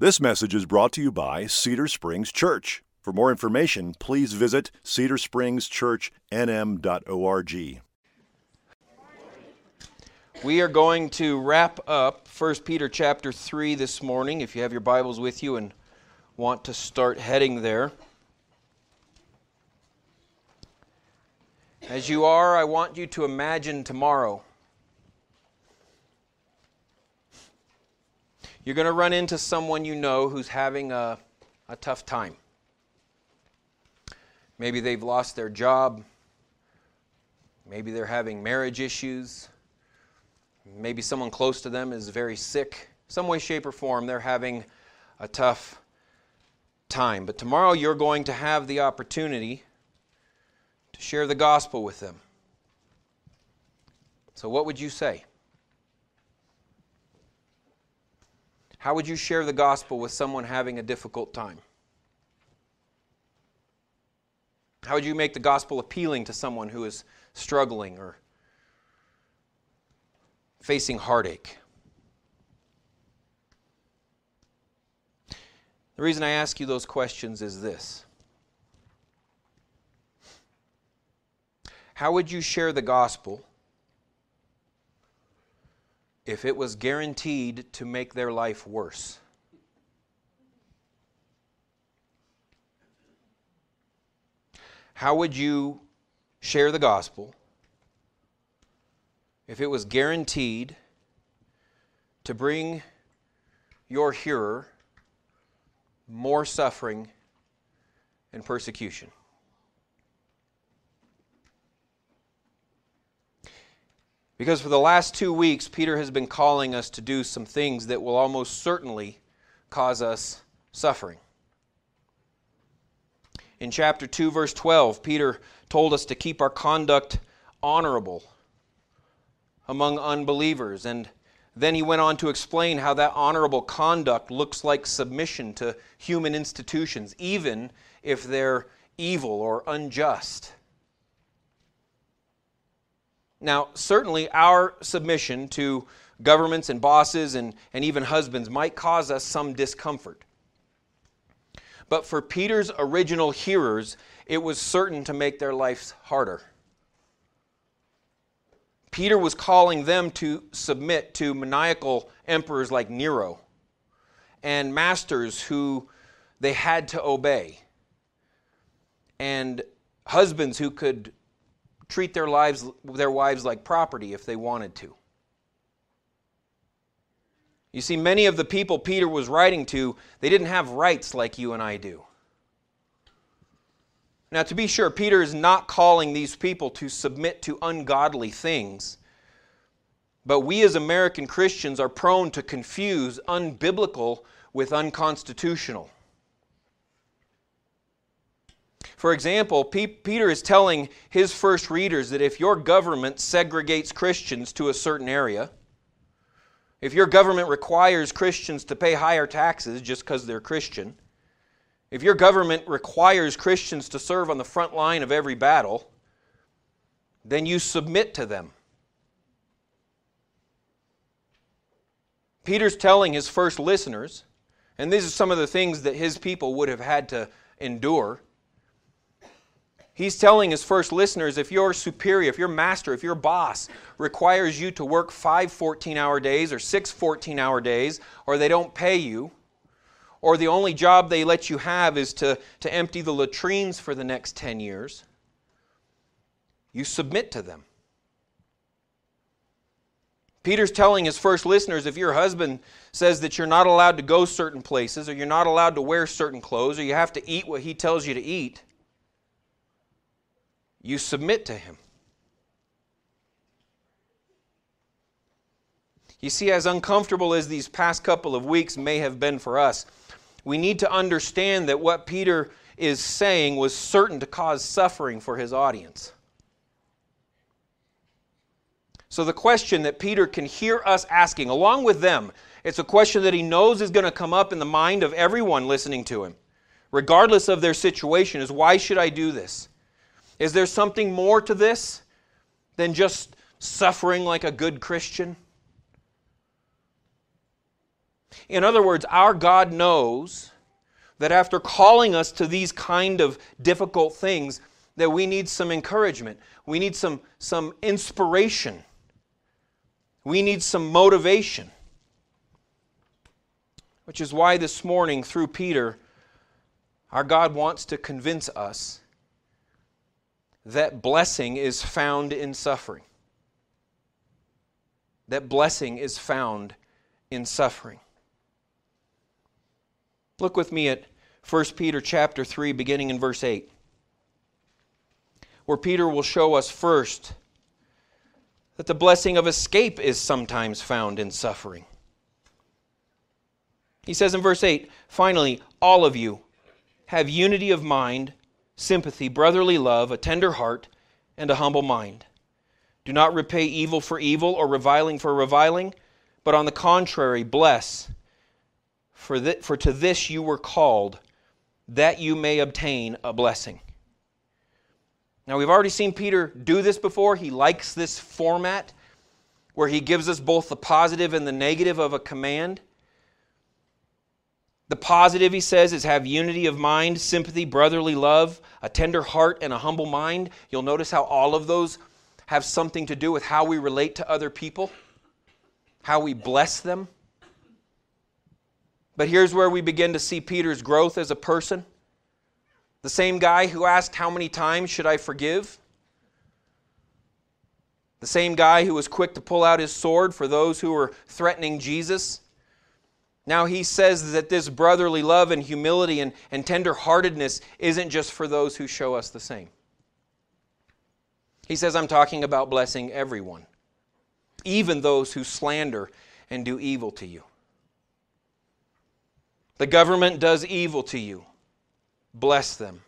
This message is brought to you by Cedar Springs Church. For more information, please visit cedarspringschurchnm.org. We are going to wrap up 1 Peter chapter 3 this morning if you have your Bibles with you and want to start heading there. As you are, I want you to imagine tomorrow. You're going to run into someone you know who's having a, a tough time. Maybe they've lost their job. Maybe they're having marriage issues. Maybe someone close to them is very sick. Some way, shape, or form, they're having a tough time. But tomorrow you're going to have the opportunity to share the gospel with them. So, what would you say? How would you share the gospel with someone having a difficult time? How would you make the gospel appealing to someone who is struggling or facing heartache? The reason I ask you those questions is this How would you share the gospel if it was guaranteed to make their life worse? How would you share the gospel if it was guaranteed to bring your hearer more suffering and persecution? Because for the last two weeks, Peter has been calling us to do some things that will almost certainly cause us suffering. In chapter 2, verse 12, Peter told us to keep our conduct honorable among unbelievers. And then he went on to explain how that honorable conduct looks like submission to human institutions, even if they're evil or unjust. Now, certainly our submission to governments and bosses and, and even husbands might cause us some discomfort. But for Peter's original hearers, it was certain to make their lives harder. Peter was calling them to submit to maniacal emperors like Nero and masters who they had to obey, and husbands who could treat their lives their wives like property if they wanted to. You see, many of the people Peter was writing to, they didn't have rights like you and I do. Now, to be sure, Peter is not calling these people to submit to ungodly things. But we as American Christians are prone to confuse unbiblical with unconstitutional. For example, Peter is telling his first readers that if your government segregates Christians to a certain area, if your government requires Christians to pay higher taxes just because they're Christian, if your government requires Christians to serve on the front line of every battle, then you submit to them. Peter's telling his first listeners, and these are some of the things that his people would have had to endure. He's telling his first listeners if your superior, if your master, if your boss requires you to work five 14 hour days or six 14 hour days, or they don't pay you, or the only job they let you have is to, to empty the latrines for the next 10 years, you submit to them. Peter's telling his first listeners if your husband says that you're not allowed to go certain places, or you're not allowed to wear certain clothes, or you have to eat what he tells you to eat, you submit to Him. You see, as uncomfortable as these past couple of weeks may have been for us, we need to understand that what Peter is saying was certain to cause suffering for his audience. So, the question that Peter can hear us asking, along with them, it's a question that he knows is going to come up in the mind of everyone listening to him, regardless of their situation, is why should I do this? Is there something more to this than just suffering like a good Christian? In other words, our God knows that after calling us to these kind of difficult things, that we need some encouragement. We need some, some inspiration. We need some motivation. Which is why this morning, through Peter, our God wants to convince us that blessing is found in suffering. That blessing is found in suffering. Look with me at 1 Peter chapter 3 beginning in verse 8. Where Peter will show us first that the blessing of escape is sometimes found in suffering. He says in verse 8, finally, all of you have unity of mind, sympathy, brotherly love, a tender heart, and a humble mind. Do not repay evil for evil or reviling for reviling, but on the contrary, bless for, th- for to this you were called, that you may obtain a blessing. Now, we've already seen Peter do this before. He likes this format where he gives us both the positive and the negative of a command. The positive, he says, is have unity of mind, sympathy, brotherly love, a tender heart, and a humble mind. You'll notice how all of those have something to do with how we relate to other people, how we bless them. But here's where we begin to see Peter's growth as a person. The same guy who asked, How many times should I forgive? The same guy who was quick to pull out his sword for those who were threatening Jesus. Now he says that this brotherly love and humility and, and tenderheartedness isn't just for those who show us the same. He says, I'm talking about blessing everyone, even those who slander and do evil to you. The government does evil to you. Bless them.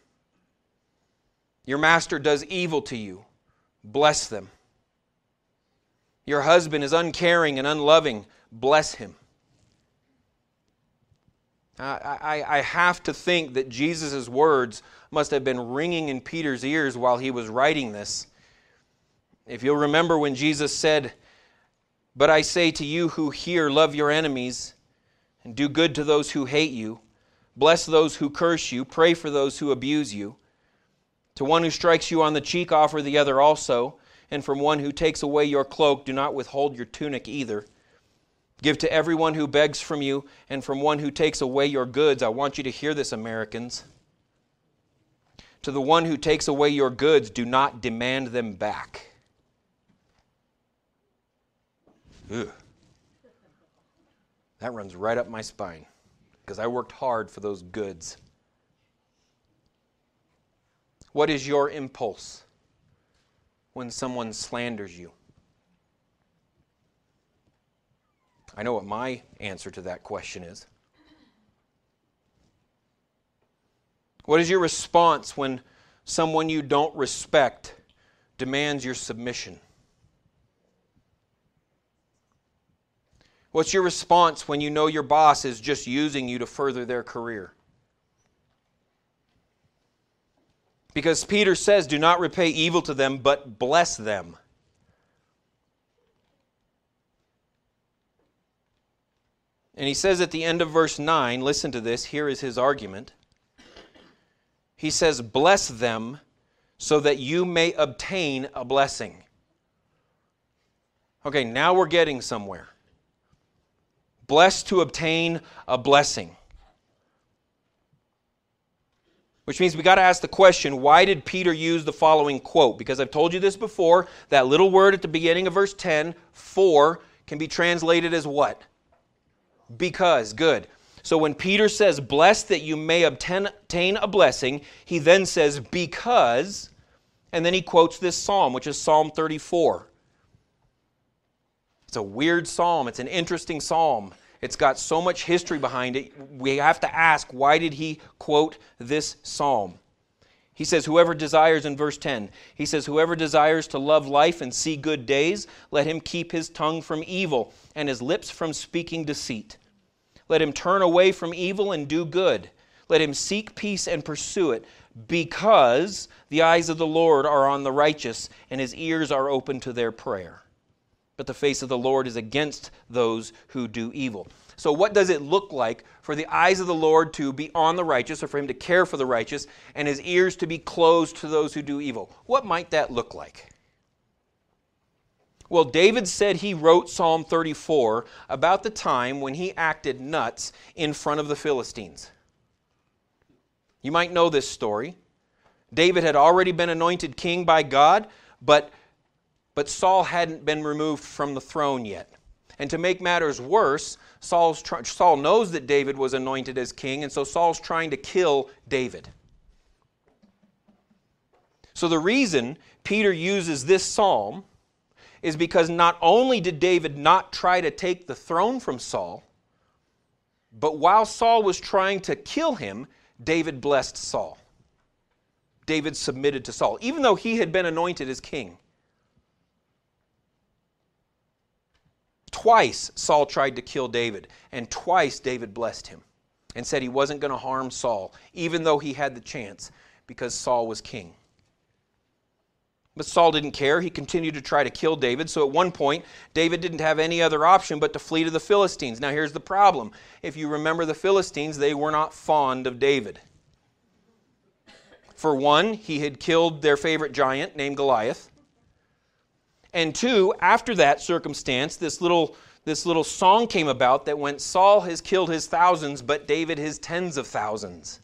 Your master does evil to you. Bless them. Your husband is uncaring and unloving. Bless him. I, I, have to think that Jesus' words must have been ringing in Peter's ears while he was writing this. If you'll remember when Jesus said, But I say to you who hear, love your enemies and do good to those who hate you. Bless those who curse you. Pray for those who abuse you. To one who strikes you on the cheek, offer the other also. And from one who takes away your cloak, do not withhold your tunic either. Give to everyone who begs from you, and from one who takes away your goods. I want you to hear this, Americans. To the one who takes away your goods, do not demand them back. Ugh. That runs right up my spine because I worked hard for those goods. What is your impulse when someone slanders you? I know what my answer to that question is. What is your response when someone you don't respect demands your submission? What's your response when you know your boss is just using you to further their career? Because Peter says, Do not repay evil to them, but bless them. And he says at the end of verse 9, listen to this, here is his argument. He says, Bless them so that you may obtain a blessing. Okay, now we're getting somewhere blessed to obtain a blessing. Which means we got to ask the question why did Peter use the following quote? Because I've told you this before. That little word at the beginning of verse 10, for, can be translated as what? Because. Good. So when Peter says, blessed that you may obtain a blessing, he then says, because, and then he quotes this psalm, which is Psalm 34. It's a weird psalm, it's an interesting psalm. It's got so much history behind it. We have to ask why did he quote this psalm? He says, Whoever desires, in verse 10, he says, Whoever desires to love life and see good days, let him keep his tongue from evil and his lips from speaking deceit. Let him turn away from evil and do good. Let him seek peace and pursue it, because the eyes of the Lord are on the righteous and his ears are open to their prayer but the face of the Lord is against those who do evil. So, what does it look like for the eyes of the Lord to be on the righteous, or for him to care for the righteous, and his ears to be closed to those who do evil? What might that look like? Well, David said he wrote Psalm 34 about the time when he acted nuts in front of the Philistines. You might know this story. David had already been anointed king by God, but, but Saul hadn't been removed from the throne yet. And to make matters worse, Saul's, Saul knows that David was anointed as king, and so Saul's trying to kill David. So the reason Peter uses this psalm is because not only did David not try to take the throne from Saul, but while Saul was trying to kill him, David blessed Saul. David submitted to Saul, even though he had been anointed as king. Twice Saul tried to kill David, and twice David blessed him and said he wasn't going to harm Saul, even though he had the chance, because Saul was king. But Saul didn't care. He continued to try to kill David. So at one point, David didn't have any other option but to flee to the Philistines. Now here's the problem. If you remember the Philistines, they were not fond of David. For one, he had killed their favorite giant named Goliath. And two, after that circumstance, this little, this little song came about that went, Saul has killed his thousands, but David his tens of thousands.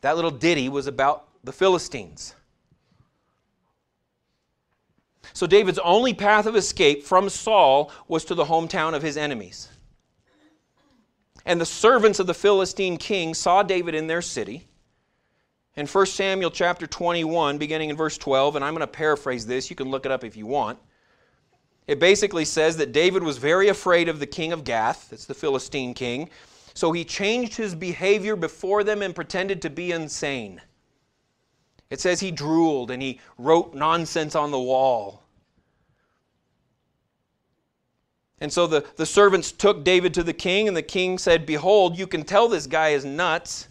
That little ditty was about the Philistines. So David's only path of escape from Saul was to the hometown of his enemies. And the servants of the Philistine king saw David in their city. In 1 Samuel chapter 21, beginning in verse 12, and I'm going to paraphrase this, you can look it up if you want. It basically says that David was very afraid of the king of Gath, that's the Philistine king, so he changed his behavior before them and pretended to be insane. It says he drooled and he wrote nonsense on the wall. And so the, the servants took David to the king, and the king said, Behold, you can tell this guy is nuts.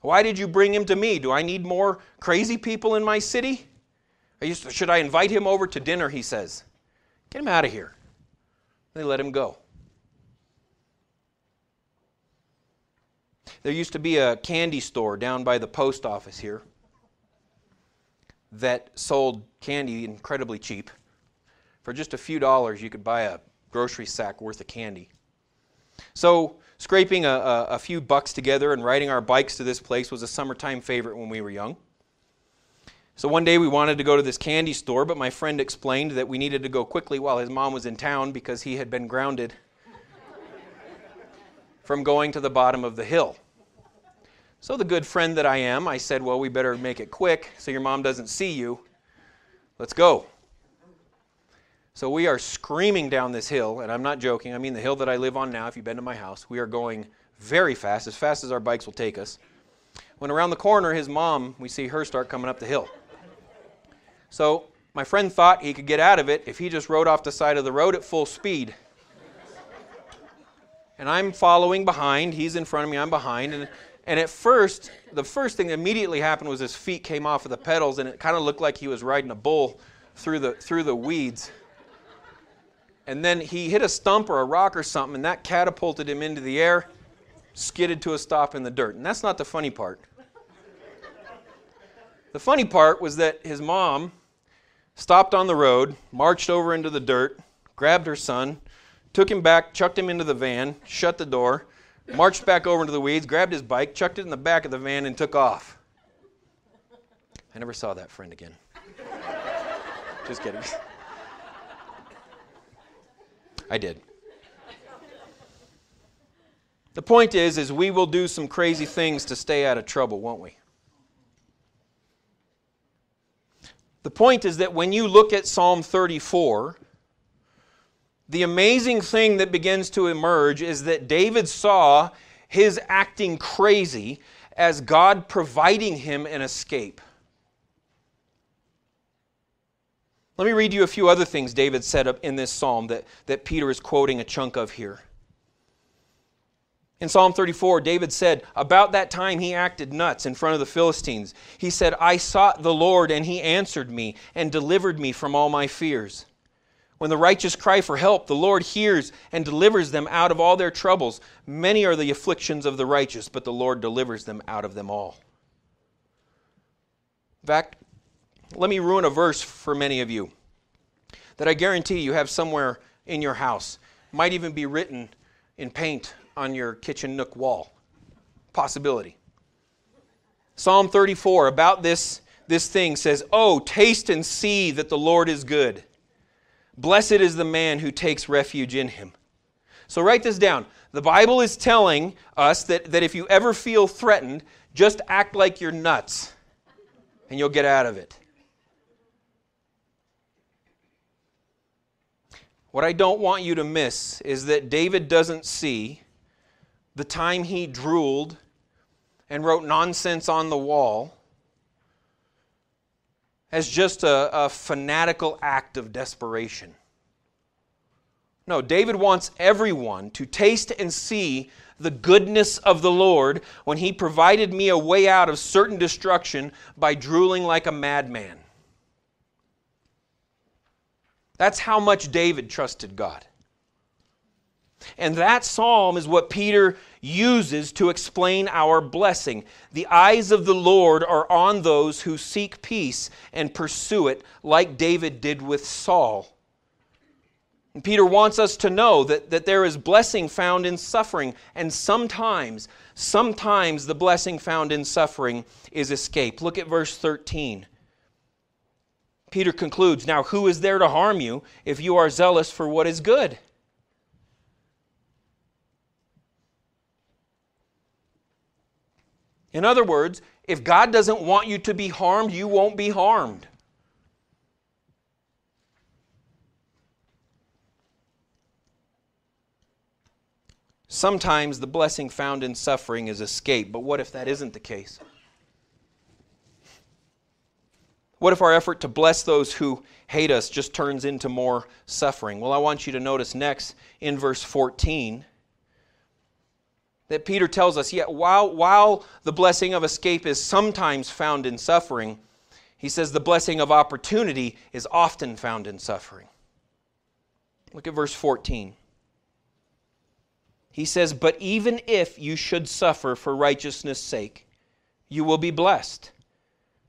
Why did you bring him to me? Do I need more crazy people in my city? Should I invite him over to dinner? He says. Get him out of here. They let him go. There used to be a candy store down by the post office here that sold candy incredibly cheap. For just a few dollars, you could buy a grocery sack worth of candy. So, scraping a, a, a, few bucks together and riding our bikes to this place was a summertime favorite when we were young. So, one day we wanted to go to this candy store, but my friend explained that we needed to go quickly while his mom was in town because he had been grounded from going to the bottom of the hill. So, the good friend that I am, I said, Well, we better make it quick so your mom doesn't see you. Let's go. So we are screaming down this hill, and I'm not joking. I mean the hill that I live on now. If you've been to my house, we are going very fast, as fast as our bikes will take us. When around the corner, his mom, we see her start coming up the hill. So my friend thought he could get out of it if he just rode off the side of the road at full speed. And I'm following behind. He's in front of me. I'm behind. And, and at first, the first thing that immediately happened was his feet came off of the pedals, and it kind of looked like he was riding a bull through the through the weeds and then he hit a stump or a rock or something, and that catapulted him into the air, skidded to a stop in the dirt. And that's not the funny part. The funny part was that his mom stopped on the road, marched over into the dirt, grabbed her son, took him back, chucked him into the van, shut the door, marched back over into the weeds, grabbed his bike, chucked it in the back of the van, and took off. I never saw that friend again. Just kidding. I did. The point is is we will do some crazy things to stay out of trouble, won't we? The point is that when you look at Psalm 34, the amazing thing that begins to emerge is that David saw his acting crazy as God providing him an escape. Let me read you a few other things David said in this psalm that, that Peter is quoting a chunk of here. In Psalm 34, David said, About that time he acted nuts in front of the Philistines. He said, I sought the Lord, and he answered me and delivered me from all my fears. When the righteous cry for help, the Lord hears and delivers them out of all their troubles. Many are the afflictions of the righteous, but the Lord delivers them out of them all. In fact, let me ruin a verse for many of you that I guarantee you have somewhere in your house. Might even be written in paint on your kitchen nook wall. Possibility. Psalm 34 about this, this thing says, Oh, taste and see that the Lord is good. Blessed is the man who takes refuge in him. So write this down. The Bible is telling us that, that if you ever feel threatened, just act like you're nuts and you'll get out of it. What I don't want you to miss is that David doesn't see the time he drooled and wrote nonsense on the wall as just a, a fanatical act of desperation. No, David wants everyone to taste and see the goodness of the Lord when he provided me a way out of certain destruction by drooling like a madman. That's how much David trusted God. And that psalm is what Peter uses to explain our blessing. The eyes of the Lord are on those who seek peace and pursue it, like David did with Saul. And Peter wants us to know that, that there is blessing found in suffering, and sometimes, sometimes the blessing found in suffering is escape. Look at verse 13. Peter concludes Now, who is there to harm you if you are zealous for what is good? In other words, if God doesn't want you to be harmed, you won't be harmed. Sometimes the blessing found in suffering is escape, but what if that isn't the case? What if our effort to bless those who hate us just turns into more suffering? Well, I want you to notice next in verse 14 that Peter tells us, yet while, while the blessing of escape is sometimes found in suffering, he says the blessing of opportunity is often found in suffering. Look at verse 14. He says, But even if you should suffer for righteousness' sake, you will be blessed.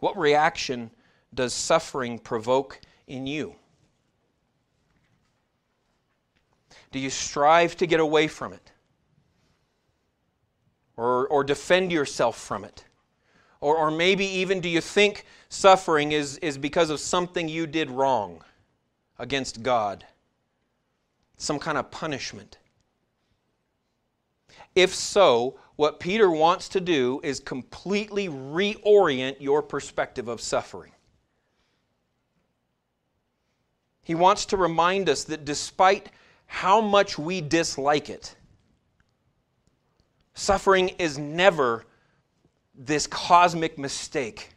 What reaction does suffering provoke in you? Do you strive to get away from it? Or, or defend yourself from it? Or, or maybe even do you think suffering is, is because of something you did wrong against God? Some kind of punishment? If so, what Peter wants to do is completely reorient your perspective of suffering. He wants to remind us that despite how much we dislike it, suffering is never this cosmic mistake,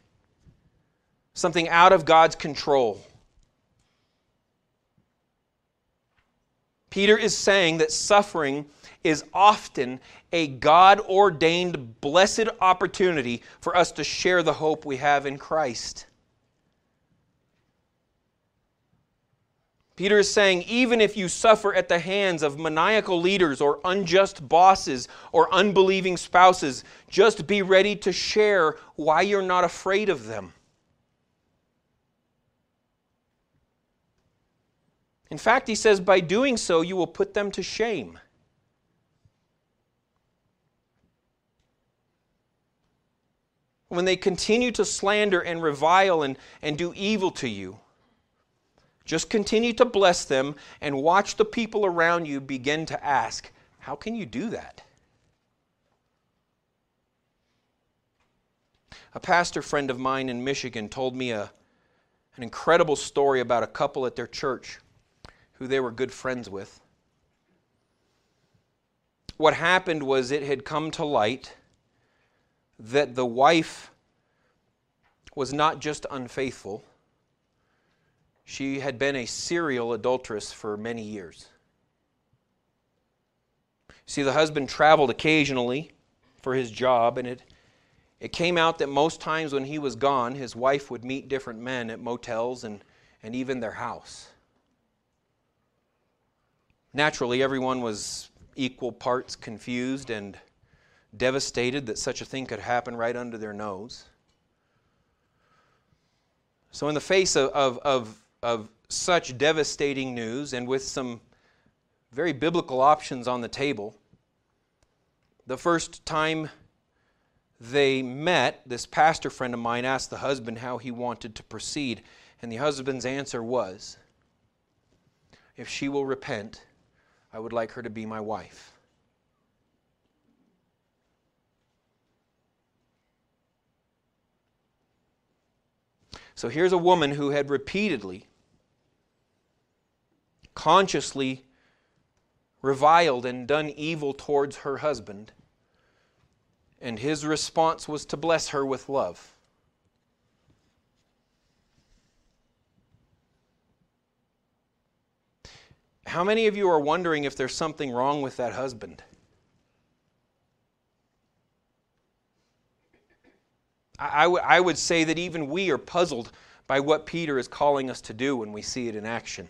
something out of God's control. Peter is saying that suffering is often a God ordained blessed opportunity for us to share the hope we have in Christ. Peter is saying, even if you suffer at the hands of maniacal leaders or unjust bosses or unbelieving spouses, just be ready to share why you're not afraid of them. In fact, he says, by doing so, you will put them to shame. When they continue to slander and revile and, and do evil to you, just continue to bless them and watch the people around you begin to ask, How can you do that? A pastor friend of mine in Michigan told me a, an incredible story about a couple at their church who they were good friends with. What happened was it had come to light that the wife was not just unfaithful, she had been a serial adulteress for many years. See, the husband traveled occasionally for his job, and it, it came out that most times when he was gone, his wife would meet different men at motels and, and even their house. Naturally, everyone was equal parts confused and devastated that such a thing could happen right under their nose. So, in the face of, of, of, of such devastating news and with some very biblical options on the table, the first time they met, this pastor friend of mine asked the husband how he wanted to proceed. And the husband's answer was, If she will repent, I would like her to be my wife. So here's a woman who had repeatedly, consciously reviled and done evil towards her husband, and his response was to bless her with love. How many of you are wondering if there's something wrong with that husband? I, would say that even we are puzzled by what Peter is calling us to do when we see it in action.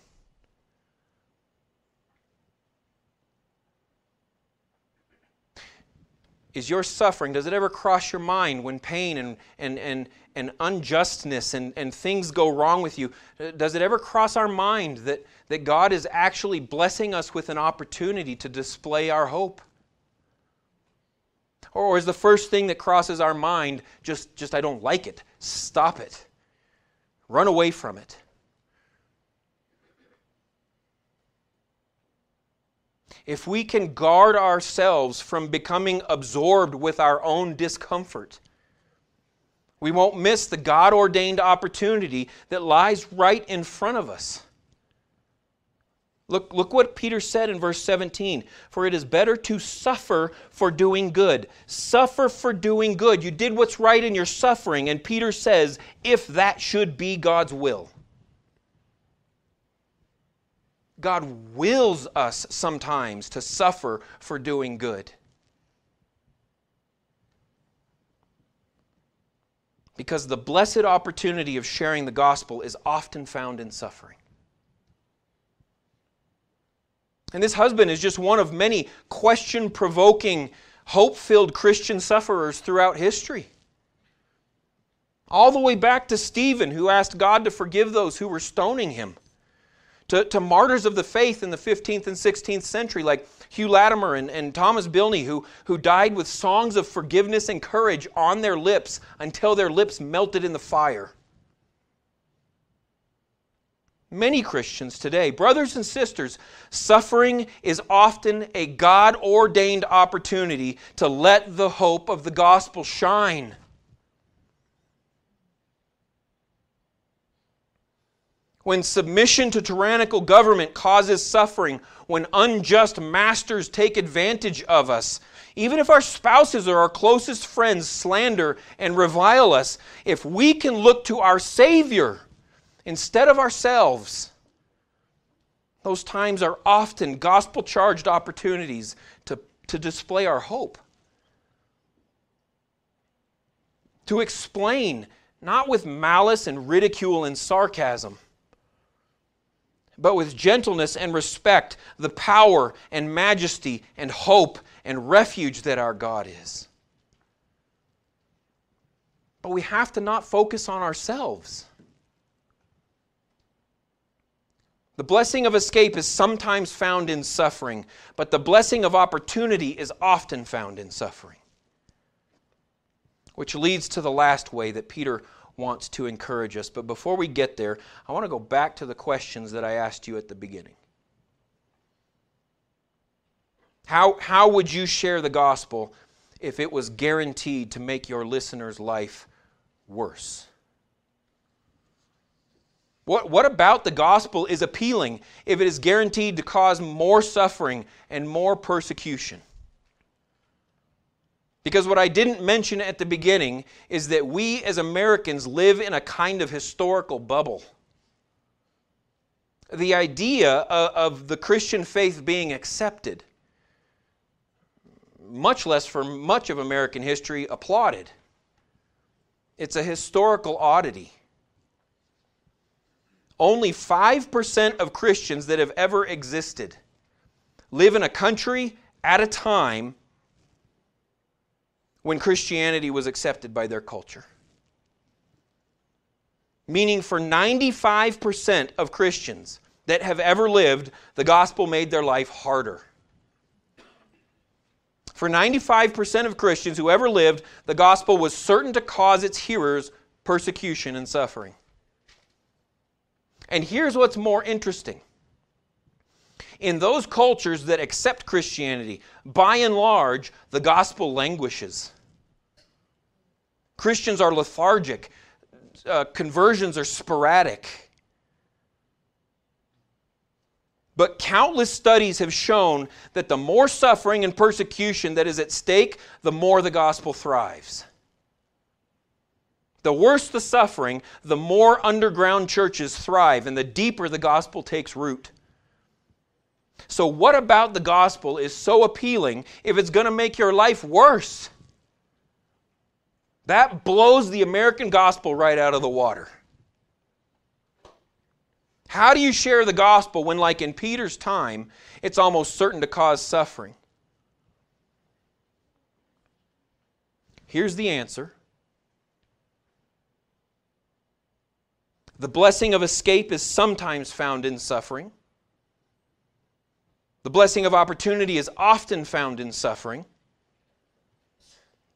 Is your suffering, does it ever cross your mind when pain and, and, and, and unjustness and, and things go wrong with you? Does it ever cross our mind that, that God is actually blessing us with an opportunity to display our hope? Or is the first thing that crosses our mind just, just I don't like it? Stop it. Run away from it. If we can guard ourselves from becoming absorbed with our own discomfort, we won't miss the God ordained opportunity that lies right in front of us. Look, look what Peter said in verse 17. For it is better to suffer for doing good. Suffer for doing good. You did what's right in your suffering. And Peter says, if that should be God's will. God wills us sometimes to suffer for doing good. Because the blessed opportunity of sharing the gospel is often found in suffering. And this husband is just one of many question provoking, hope filled Christian sufferers throughout history. All the way back to Stephen, who asked God to forgive those who were stoning him, to, to martyrs of the faith in the 15th and 16th century, like Hugh Latimer and, and Thomas Bilney, who, who died with songs of forgiveness and courage on their lips until their lips melted in the fire many Christians today. Brothers and sisters, suffering is often a God ordained opportunity to let the hope of the gospel shine. When submission to tyrannical government causes suffering, when unjust masters take advantage of us, even if our spouses or our closest friends slander and revile us, if we can look to our Savior, instead of ourselves. Those times are often gospel charged opportunities to, to display our hope. To explain, not with malice and ridicule and sarcasm, but with gentleness and respect, the power and majesty and hope and refuge that our God is. But we have to not focus on ourselves. The blessing of escape is sometimes found in suffering, but the blessing of opportunity is often found in suffering. Which leads to the last way that Peter wants to encourage us. But before we get there, I want to go back to the questions that I asked you at the beginning. How, how would you share the gospel if it was guaranteed to make your listener's life worse? What, what about the gospel is appealing if it is guaranteed to cause more suffering and more persecution? Because what I didn't mention at the beginning is that we as Americans live in a kind of historical bubble. The idea of, the Christian faith being accepted, much less for much of American history, applauded. It's a historical oddity. Only 5% of Christians that have ever existed live in a country at a time when Christianity was accepted by their culture. Meaning, for 95% of Christians that have ever lived, the gospel made their life harder. For 95% of Christians who ever lived, the gospel was certain to cause its hearers persecution and suffering. And here's what's more interesting. In those cultures that accept Christianity, by and large, the gospel languishes. Christians are lethargic, uh, conversions are sporadic. But countless studies have shown that the more suffering and persecution that is at stake, the more the gospel thrives. The worse the suffering, the more underground churches thrive and the deeper the gospel takes root. So, what about the gospel is so appealing if it's going to make your life worse? That blows the American gospel right out of the water. How do you share the gospel when, like in Peter's time, it's almost certain to cause suffering? Here's the answer The blessing of escape is sometimes found in suffering. The blessing of opportunity is often found in suffering.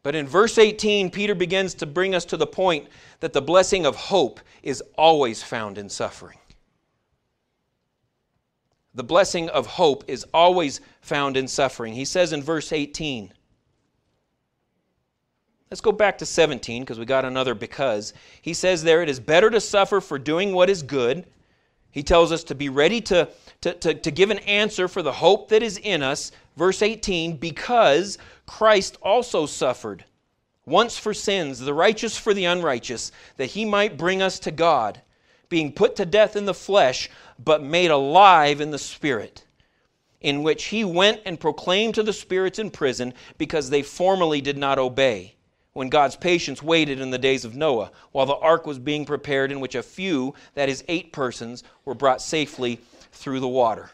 But in verse 18, Peter begins to bring us to the point that the blessing of hope is always found in suffering. The blessing of hope is always found in suffering. He says in verse 18, Let's go back to 17 because we got another because. He says there, it is better to suffer for doing what is good. He tells us to be ready to, to, to, to, give an answer for the hope that is in us. Verse 18, because Christ also suffered once for sins, the righteous for the unrighteous, that he might bring us to God, being put to death in the flesh, but made alive in the Spirit in which he went and proclaimed to the spirits in prison because they formerly did not obey when God's patience waited in the days of Noah, while the ark was being prepared, in which a few, that is, eight persons, were brought safely through the water.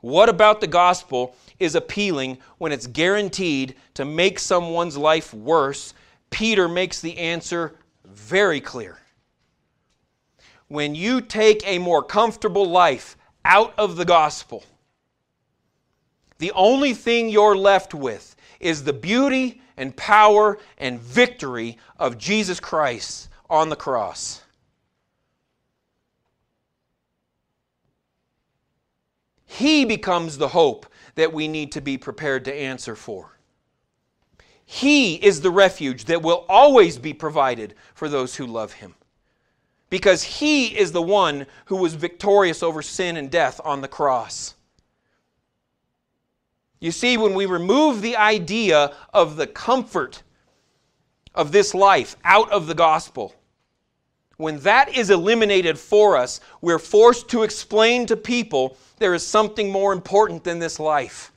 What about the gospel is appealing when it's guaranteed to make someone's life worse? Peter makes the answer very clear. When you take a more comfortable life out of the gospel, the only thing you're left with is the beauty and power and victory of Jesus Christ on the cross. He becomes the hope that we need to be prepared to answer for. He is the refuge that will always be provided for those who love Him. Because He is the one who was victorious over sin and death on the cross. You see, when we remove the idea of the comfort of this life out of the gospel, when that is eliminated for us, we're forced to explain to people there is something more important than this life.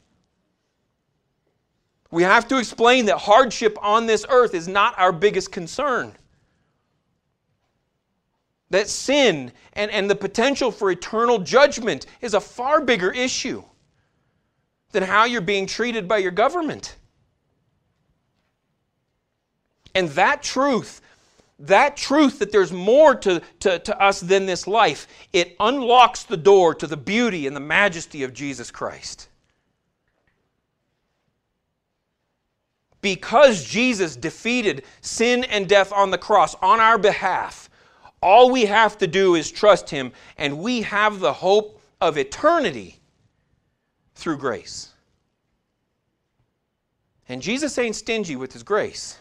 We have to explain that hardship on this earth is not our biggest concern. That sin and, and the potential for eternal judgment is a far bigger issue than how you're being treated by your government. And that truth, that truth that there's more to, to, to us than this life, it unlocks the door to the beauty and the majesty of Jesus Christ. Because Jesus defeated sin and death on the cross on our behalf, all we have to do is trust Him, and we have the hope of eternity through grace. And Jesus ain't stingy with his grace.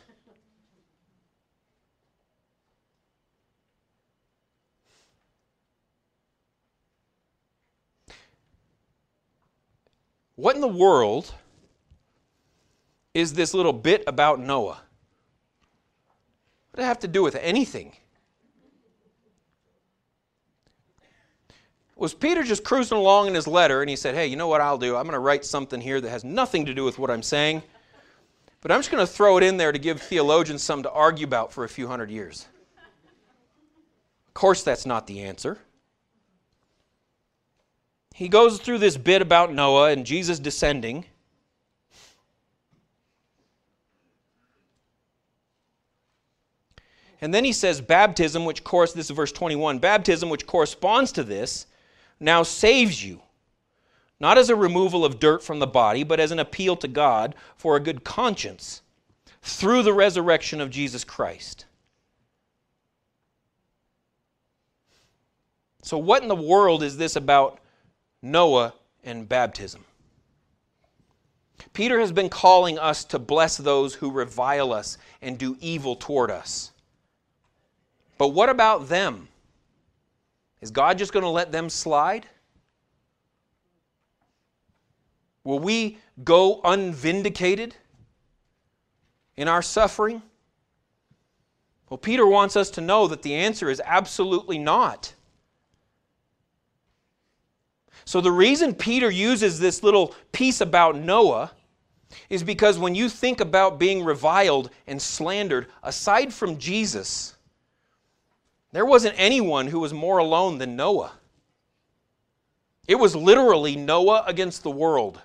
What in the world is this little bit about Noah? What does it have to do with anything? Was Peter just cruising along in his letter and he said, Hey, you know what I'll do? I'm going to write something here that has nothing to do with what I'm saying, but I'm just going to throw it in there to give theologians something to argue about for a few hundred years? Of course, that's not the answer. He goes through this bit about Noah and Jesus descending. And then he says, baptism, which course, this is verse 21, baptism, which corresponds to this, now saves you, not as a removal of dirt from the body, but as an appeal to God for a good conscience through the resurrection of Jesus Christ. So, what in the world is this about Noah and baptism? Peter has been calling us to bless those who revile us and do evil toward us. But what about them? Is God just going to let them slide? Will we go unvindicated in our suffering? Well, Peter wants us to know that the answer is absolutely not. So, the reason Peter uses this little piece about Noah is because when you think about being reviled and slandered, aside from Jesus, there wasn't anyone who was more alone than Noah. It was literally Noah against the world.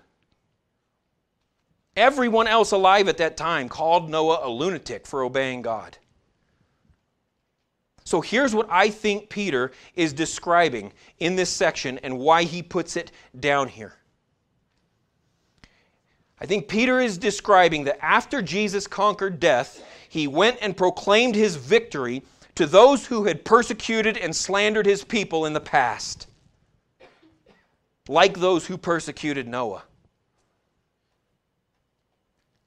Everyone else alive at that time called Noah a lunatic for obeying God. So here's what I think Peter is describing in this section and why he puts it down here. I think Peter is describing that after Jesus conquered death, he went and proclaimed his victory to those who had persecuted and slandered his people in the past, like those who persecuted Noah.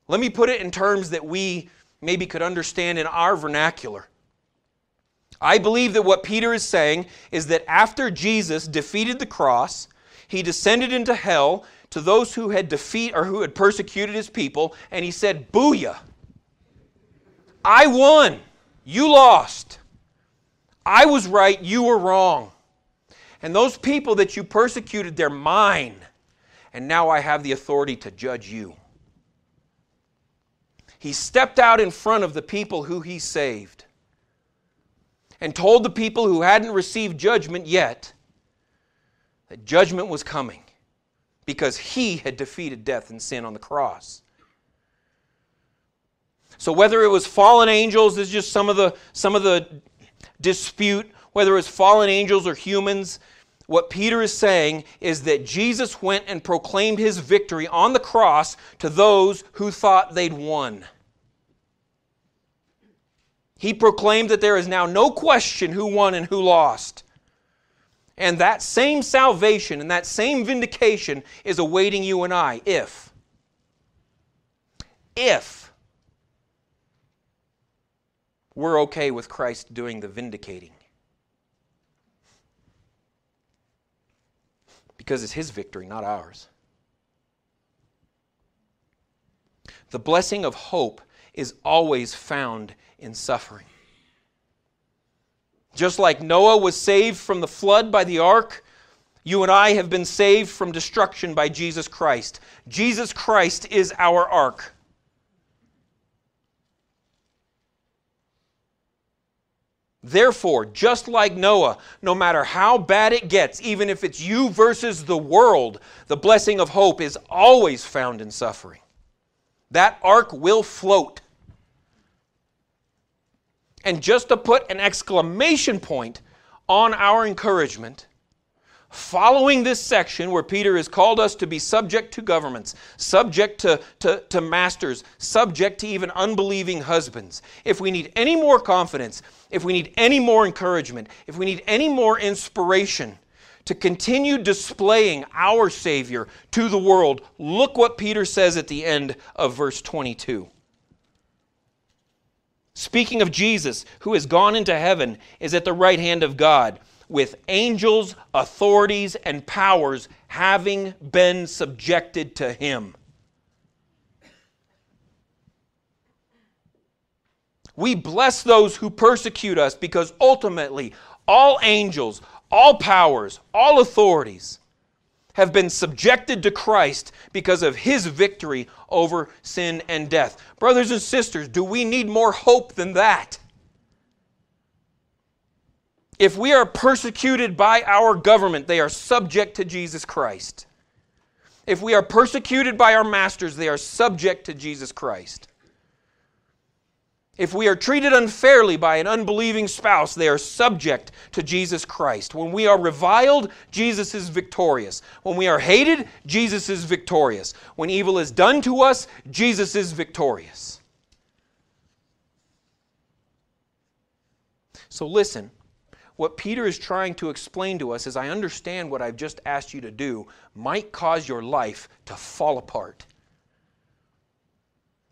Let me put it in terms that we maybe could understand in our vernacular. I believe that what Peter is saying is that after Jesus defeated the cross, he descended into hell to those who had defeat or who had persecuted his people, and he said, Booyah! I won. You lost. I was right, you were wrong. And those people that you persecuted, they're mine. And now I have the authority to judge you. He stepped out in front of the people who he saved and told the people who hadn't received judgment yet that judgment was coming because he had defeated death and sin on the cross. So whether it was fallen angels, is just some of the some of the dispute, whether it was fallen angels or humans. What Peter is saying is that Jesus went and proclaimed his victory on the cross to those who thought they'd won. He proclaimed that there is now no question who won and who lost. And that same salvation and that same vindication is awaiting you and I if, if we're okay with Christ doing the vindicating. Because it's His victory, not ours. The blessing of hope is always found in suffering. Just like Noah was saved from the flood by the ark, you and I have been saved from destruction by Jesus Christ. Jesus Christ is our ark. Therefore, just like Noah, no matter how bad it gets, even if it's you versus the world, the blessing of hope is always found in suffering. That ark will float. And just to put an exclamation point on our encouragement, following this section where Peter has called us to be subject to governments, subject to, to, to, masters, subject to even unbelieving husbands, if we need any more confidence, if we need any more encouragement, if we need any more inspiration to continue displaying our Savior to the world, look what Peter says at the end of verse 22. Speaking of Jesus, who has gone into heaven, is at the right hand of God with angels, authorities, and powers having been subjected to him. We bless those who persecute us because ultimately all angels, all powers, all authorities have been subjected to Christ because of his victory over sin and death. Brothers and sisters, do we need more hope than that? If we are persecuted by our government, they are subject to Jesus Christ. If we are persecuted by our masters, they are subject to Jesus Christ. If we are treated unfairly by an unbelieving spouse, they are subject to Jesus Christ. When we are reviled, Jesus is victorious. When we are hated, Jesus is victorious. When evil is done to us, Jesus is victorious. So listen, what Peter is trying to explain to us is I understand what I've just asked you to do might cause your life to fall apart.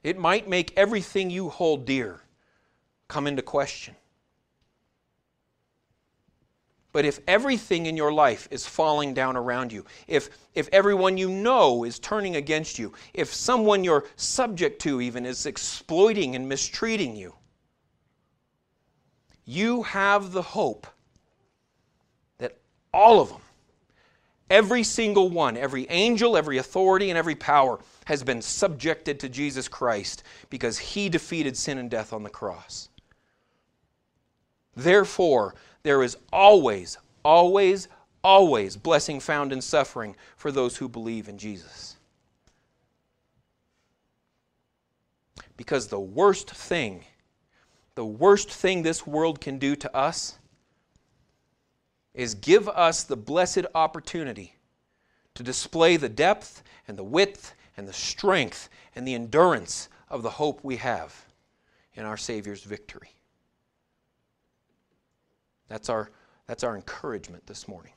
It might make everything you hold dear come into question. But if everything in your life is falling down around you, if, if everyone you know is turning against you, if someone you're subject to even is exploiting and mistreating you, you have the hope all of them, every single one, every angel, every authority, and every power, has been subjected to Jesus Christ because he defeated sin and death on the cross. Therefore, there is always, always, always blessing found in suffering for those who believe in Jesus. Because the worst thing, the worst thing this world can do to us is give us the blessed opportunity to display the depth and the width and the strength and the endurance of the hope we have in our Savior's victory. That's our, that's our encouragement this morning.